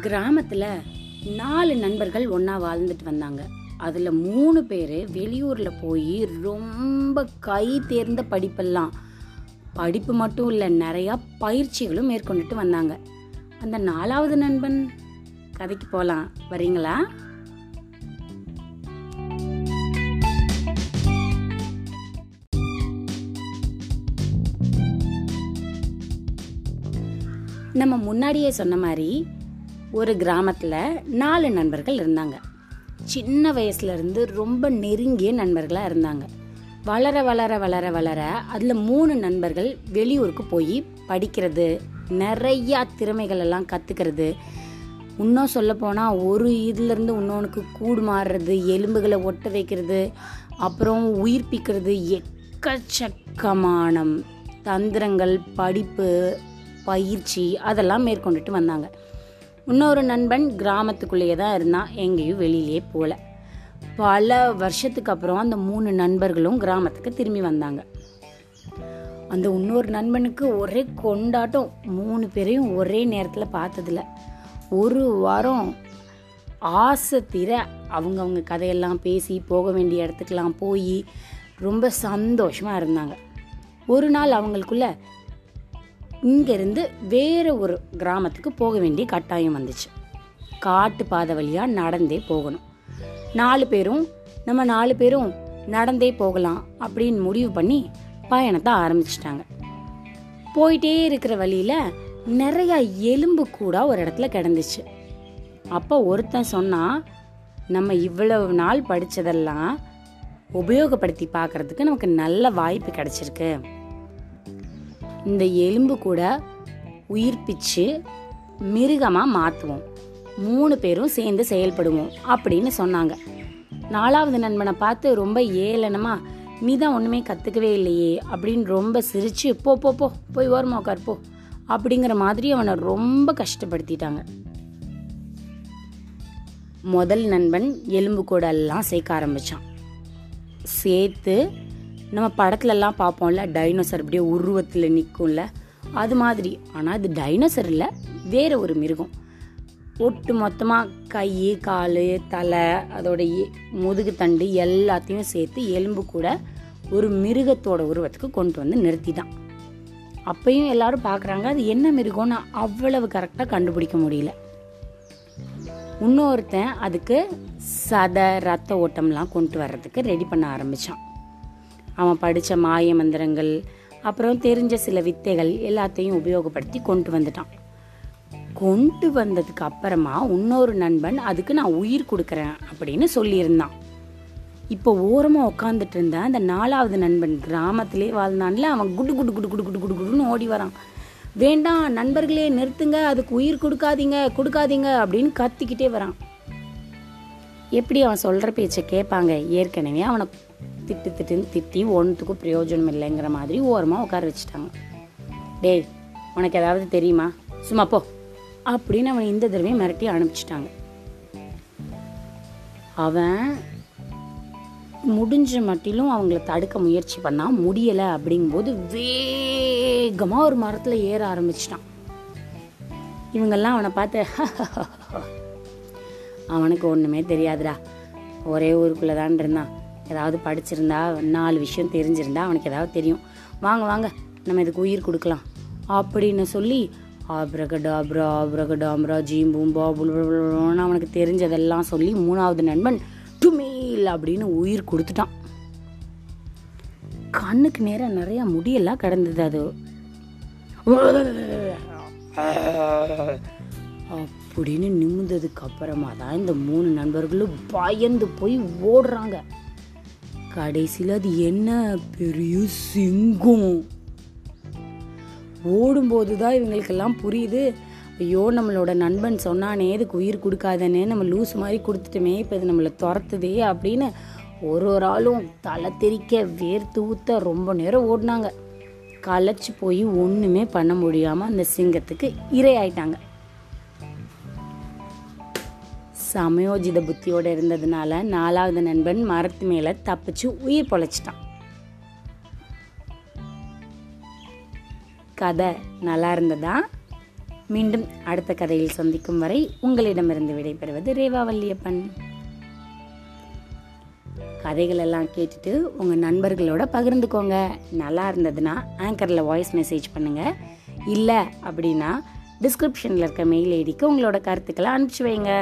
கிராமத்தில் நாலு நண்பர்கள் ஒன்றா வாழ்ந்துட்டு வந்தாங்க. அதில் மூணு பேர் வெளியூரில் போய் ரொம்ப கை தேர்ந்த படிப்பெல்லாம். படிப்பு மட்டும் இல்லை நிறையா பயிற்சிகளும் மேற்கொண்டுட்டு வந்தாங்க. அந்த நாலாவது நண்பன் கதைக்கு போகலாம் வரீங்களா? நம்ம முன்னாடியே சொன்ன மாதிரி ஒரு கிராமத்தில் நாலு நண்பர்கள் இருந்தாங்க. சின்ன வயசுலேருந்து ரொம்ப நெருங்கிய நண்பர்களாக இருந்தாங்க. வளர வளர வளர வளர அதில் மூணு நண்பர்கள் வெளியூருக்கு போய் படிக்கிறது நிறையா திறமைகள் எல்லாம் கற்றுக்கிறது இன்னும் சொல்லப்போனால் ஒரு இதுலேருந்து இன்னொன்றுக்கு கூடு மாறுறது எலும்புகளை ஒட்ட வைக்கிறது அப்புறம் உயிர்ப்பிக்கிறது எக்கச்சக்கமான தந்திரங்கள் படிப்பு பயிற்சி அதெல்லாம் மேற்கொண்டுட்டு வந்தாங்க. இன்னொரு நண்பன் கிராமத்துக்குள்ளேயே தான் இருந்தான். எங்கேயும் வெளியிலே போகல. பல வருஷத்துக்கு அப்புறம் அந்த மூணு நண்பர்களும் கிராமத்துக்கு திரும்பி வந்தாங்க. அந்த இன்னொரு நண்பனுக்கு ஒரே கொண்டாட்டம். மூணு பேரையும் ஒரே நேரத்தில் பார்த்ததில்ல. ஒரு வாரம் ஆசை தீர அவங்கவுங்க கதையெல்லாம் பேசி போக வேண்டிய இடத்துக்கெல்லாம் போய் ரொம்ப சந்தோஷமாக இருந்தாங்க. ஒரு நாள் அவங்களுக்குள்ள இங்கேருந்து வேறு ஒரு கிராமத்துக்கு போக வேண்டிய கட்டாயம் வந்துச்சு. காட்டு பாதை வழியாக நடந்தே போகணும். நாலு பேரும் நம்ம நாலு பேரும் நடந்தே போகலாம் அப்படின்னு முடிவு பண்ணி பயணத்தை ஆரம்பிச்சிட்டாங்க. போயிட்டே இருக்கிற வழியில நிறையா எலும்பு கூட ஒரு இடத்துல கிடந்துச்சு. அப்போ ஒருத்தன் சொன்னால் நம்ம இவ்வளவு நாள் படித்ததெல்லாம் உபயோகப்படுத்தி பார்க்கறதுக்கு நமக்கு நல்ல வாய்ப்பு கிடைச்சிருக்கு. இந்த எலும்பு கூட உயிர்ப்பிச்சு மிருகமாக மாற்றுவோம் மூணு பேரும் சேர்ந்து செயல்படுவோம் அப்படின்னு சொன்னாங்க. நாலாவது நண்பனை பார்த்து ரொம்ப ஏளனமா நீ தான் ஒன்றுமே கற்றுக்கவே இல்லையே அப்படின்னு ரொம்ப சிரிச்சு போ போ போ போய் ஓரமாக உட்கார் போ அப்படிங்கிற மாதிரி அவனை ரொம்ப கஷ்டப்படுத்திட்டாங்க. முதல் நண்பன் எலும்பு கூட எல்லாம் சேர்க்க ஆரம்பிச்சான். சேர்த்து நம்ம படத்துலலாம் பார்ப்போம்ல டைனோசர் அப்படியே உருவத்தில் நிற்கும்ல அது மாதிரி. ஆனால் அது டைனோசர் இல்லை வேறு ஒரு மிருகம். ஒட்டு மொத்தமாக கை கால் தலை அதோடைய முதுகு தண்டு எல்லாத்தையும் சேர்த்து எலும்பு கூட ஒரு மிருகத்தோட உருவத்துக்கு கொண்டு வந்து நிறுத்திட்டான் அப்பையும் எல்லாரும் பார்க்குறாங்க அது என்ன மிருகம்னு அவ்வளவு கரெக்டாக கண்டுபிடிக்க முடியல. இன்னொருத்தன் அதுக்கு சத ரத்த ஓட்டம்லாம் கொண்டு வர்றதுக்கு ரெடி பண்ண ஆரம்பித்தான் அவன் படித்த மாய மந்திரங்கள் அப்புறம் தெரிஞ்ச சில வித்தைகள் எல்லாத்தையும் உபயோகப்படுத்தி கொண்டு வந்துட்டான். கொண்டு வந்ததுக்கு அப்புறமா இன்னொரு நண்பன் அதுக்கு நான் உயிர் கொடுக்குறேன் அப்படின்னு சொல்லியிருந்தான். இப்போ ஓரமாக உட்காந்துட்டு இருந்த அந்த நாலாவது நண்பன் கிராமத்திலே வாழ்ந்தான்ல அவன் குடு குடு குடு குடு குடு குடு குடுன்னு ஓடி வரான். வேண்டாம் நண்பர்களே நிறுத்துங்க அதுக்கு உயிர் கொடுக்காதீங்க கொடுக்காதீங்க அப்படின்னு கத்திக்கிட்டே வரான். எப்படி அவன் சொல்கிற பேச்சை கேட்பாங்க? ஏற்கனவே அவனை திட்டு திட்டுன்னு திட்டி ஒன்றுத்துக்கும் பிரயோஜனம் இல்லைங்கிற மாதிரி ஓரமாக உட்கார வச்சுட்டாங்க. டேய் உனக்கு ஏதாவது தெரியுமா? சும்மா போ. அப்படின்னு அவனை இந்த தடவையும் மிரட்டி அனுப்பிச்சிட்டாங்க. அவன் முடிஞ்ச மட்டிலும் அவங்கள தடுக்க முயற்சி பண்ணால் முடியலை அப்படிங்கும்போது வேகமாக ஒரு மரத்தில் ஏற ஆரம்பிச்சிட்டான். இவங்கெல்லாம் அவனை பார்த்து அவனுக்கு ஒன்றுமே தெரியாதுடா. ஒரே ஊருக்குள்ளே தான் இருந்தான். ஏதாவது படிச்சிருந்தா நாலு விஷயம் தெரிஞ்சிருந்தா அவனுக்கு ஏதாவது தெரியும். வாங்க வாங்க நம்ம இதுக்கு உயிர் கொடுக்கலாம். அப்படின்னு சொல்லி ஆப்ரகடாப்ரா ஆப்ரகடாம்ரா ஜீம் பூம்பா புல்புல்னு அவனுக்கு தெரிஞ்சதெல்லாம் சொல்லி மூணாவது நண்பன் டுமீல் அப்படின்னு உயிர் கொடுத்துட்டான். கண்ணுக்கு நேராக நிறைய முடியெல்லாம் கிடந்தது அது. அப்படின்னு நிமிந்ததுக்கு அப்புறமா தான் இந்த மூணு நண்பர்களும் பயந்து போய் ஓடுறாங்க. கடைசியில் அது என்ன பெரிய சிங்கம்? ஓடும்போது தான் இவங்களுக்கெல்லாம் புரியுது. ஐயோ நம்மளோட நண்பன் சொன்னானே இதுக்கு உயிர் கொடுக்காதனே நம்ம லூஸ் மாதிரி கொடுத்துட்டோமே இப்போ இது நம்மளை துரத்துதே அப்படின்னு ஒரு ஒரு ஆளும் தலை தெறிக்க வேர்த்து ஊத்த ரொம்ப நேரம் ஓடினாங்க. களைச்சி போய் ஒன்றுமே பண்ண முடியாமல் அந்த சிங்கத்துக்கு இரையாயிட்டாங்க. சமயோஜித புத்தியோடு இருந்ததுனால நாலாவது நண்பன் மரத்து மேலே தப்பிச்சு உயிர் பொழைச்சிட்டான். கதை நல்லா இருந்ததா? மீண்டும் அடுத்த கதையில் சந்திக்கும் வரை உங்களிடமிருந்து விடைபெறுவது ரேவா வல்லியப்பன் கதைகள் எல்லாம் கேட்டுட்டு உங்கள் நண்பர்களோட பகிர்ந்துக்கோங்க. நல்லா இருந்ததுன்னா ஆங்கரில் வாய்ஸ் மெசேஜ் பண்ணுங்கள் இல்லை அப்படின்னா டிஸ்கிரிப்ஷனில் இருக்க மெயில் ஐடிக்கு உங்களோட கருத்துக்களை அனுப்பிச்சி வைங்க.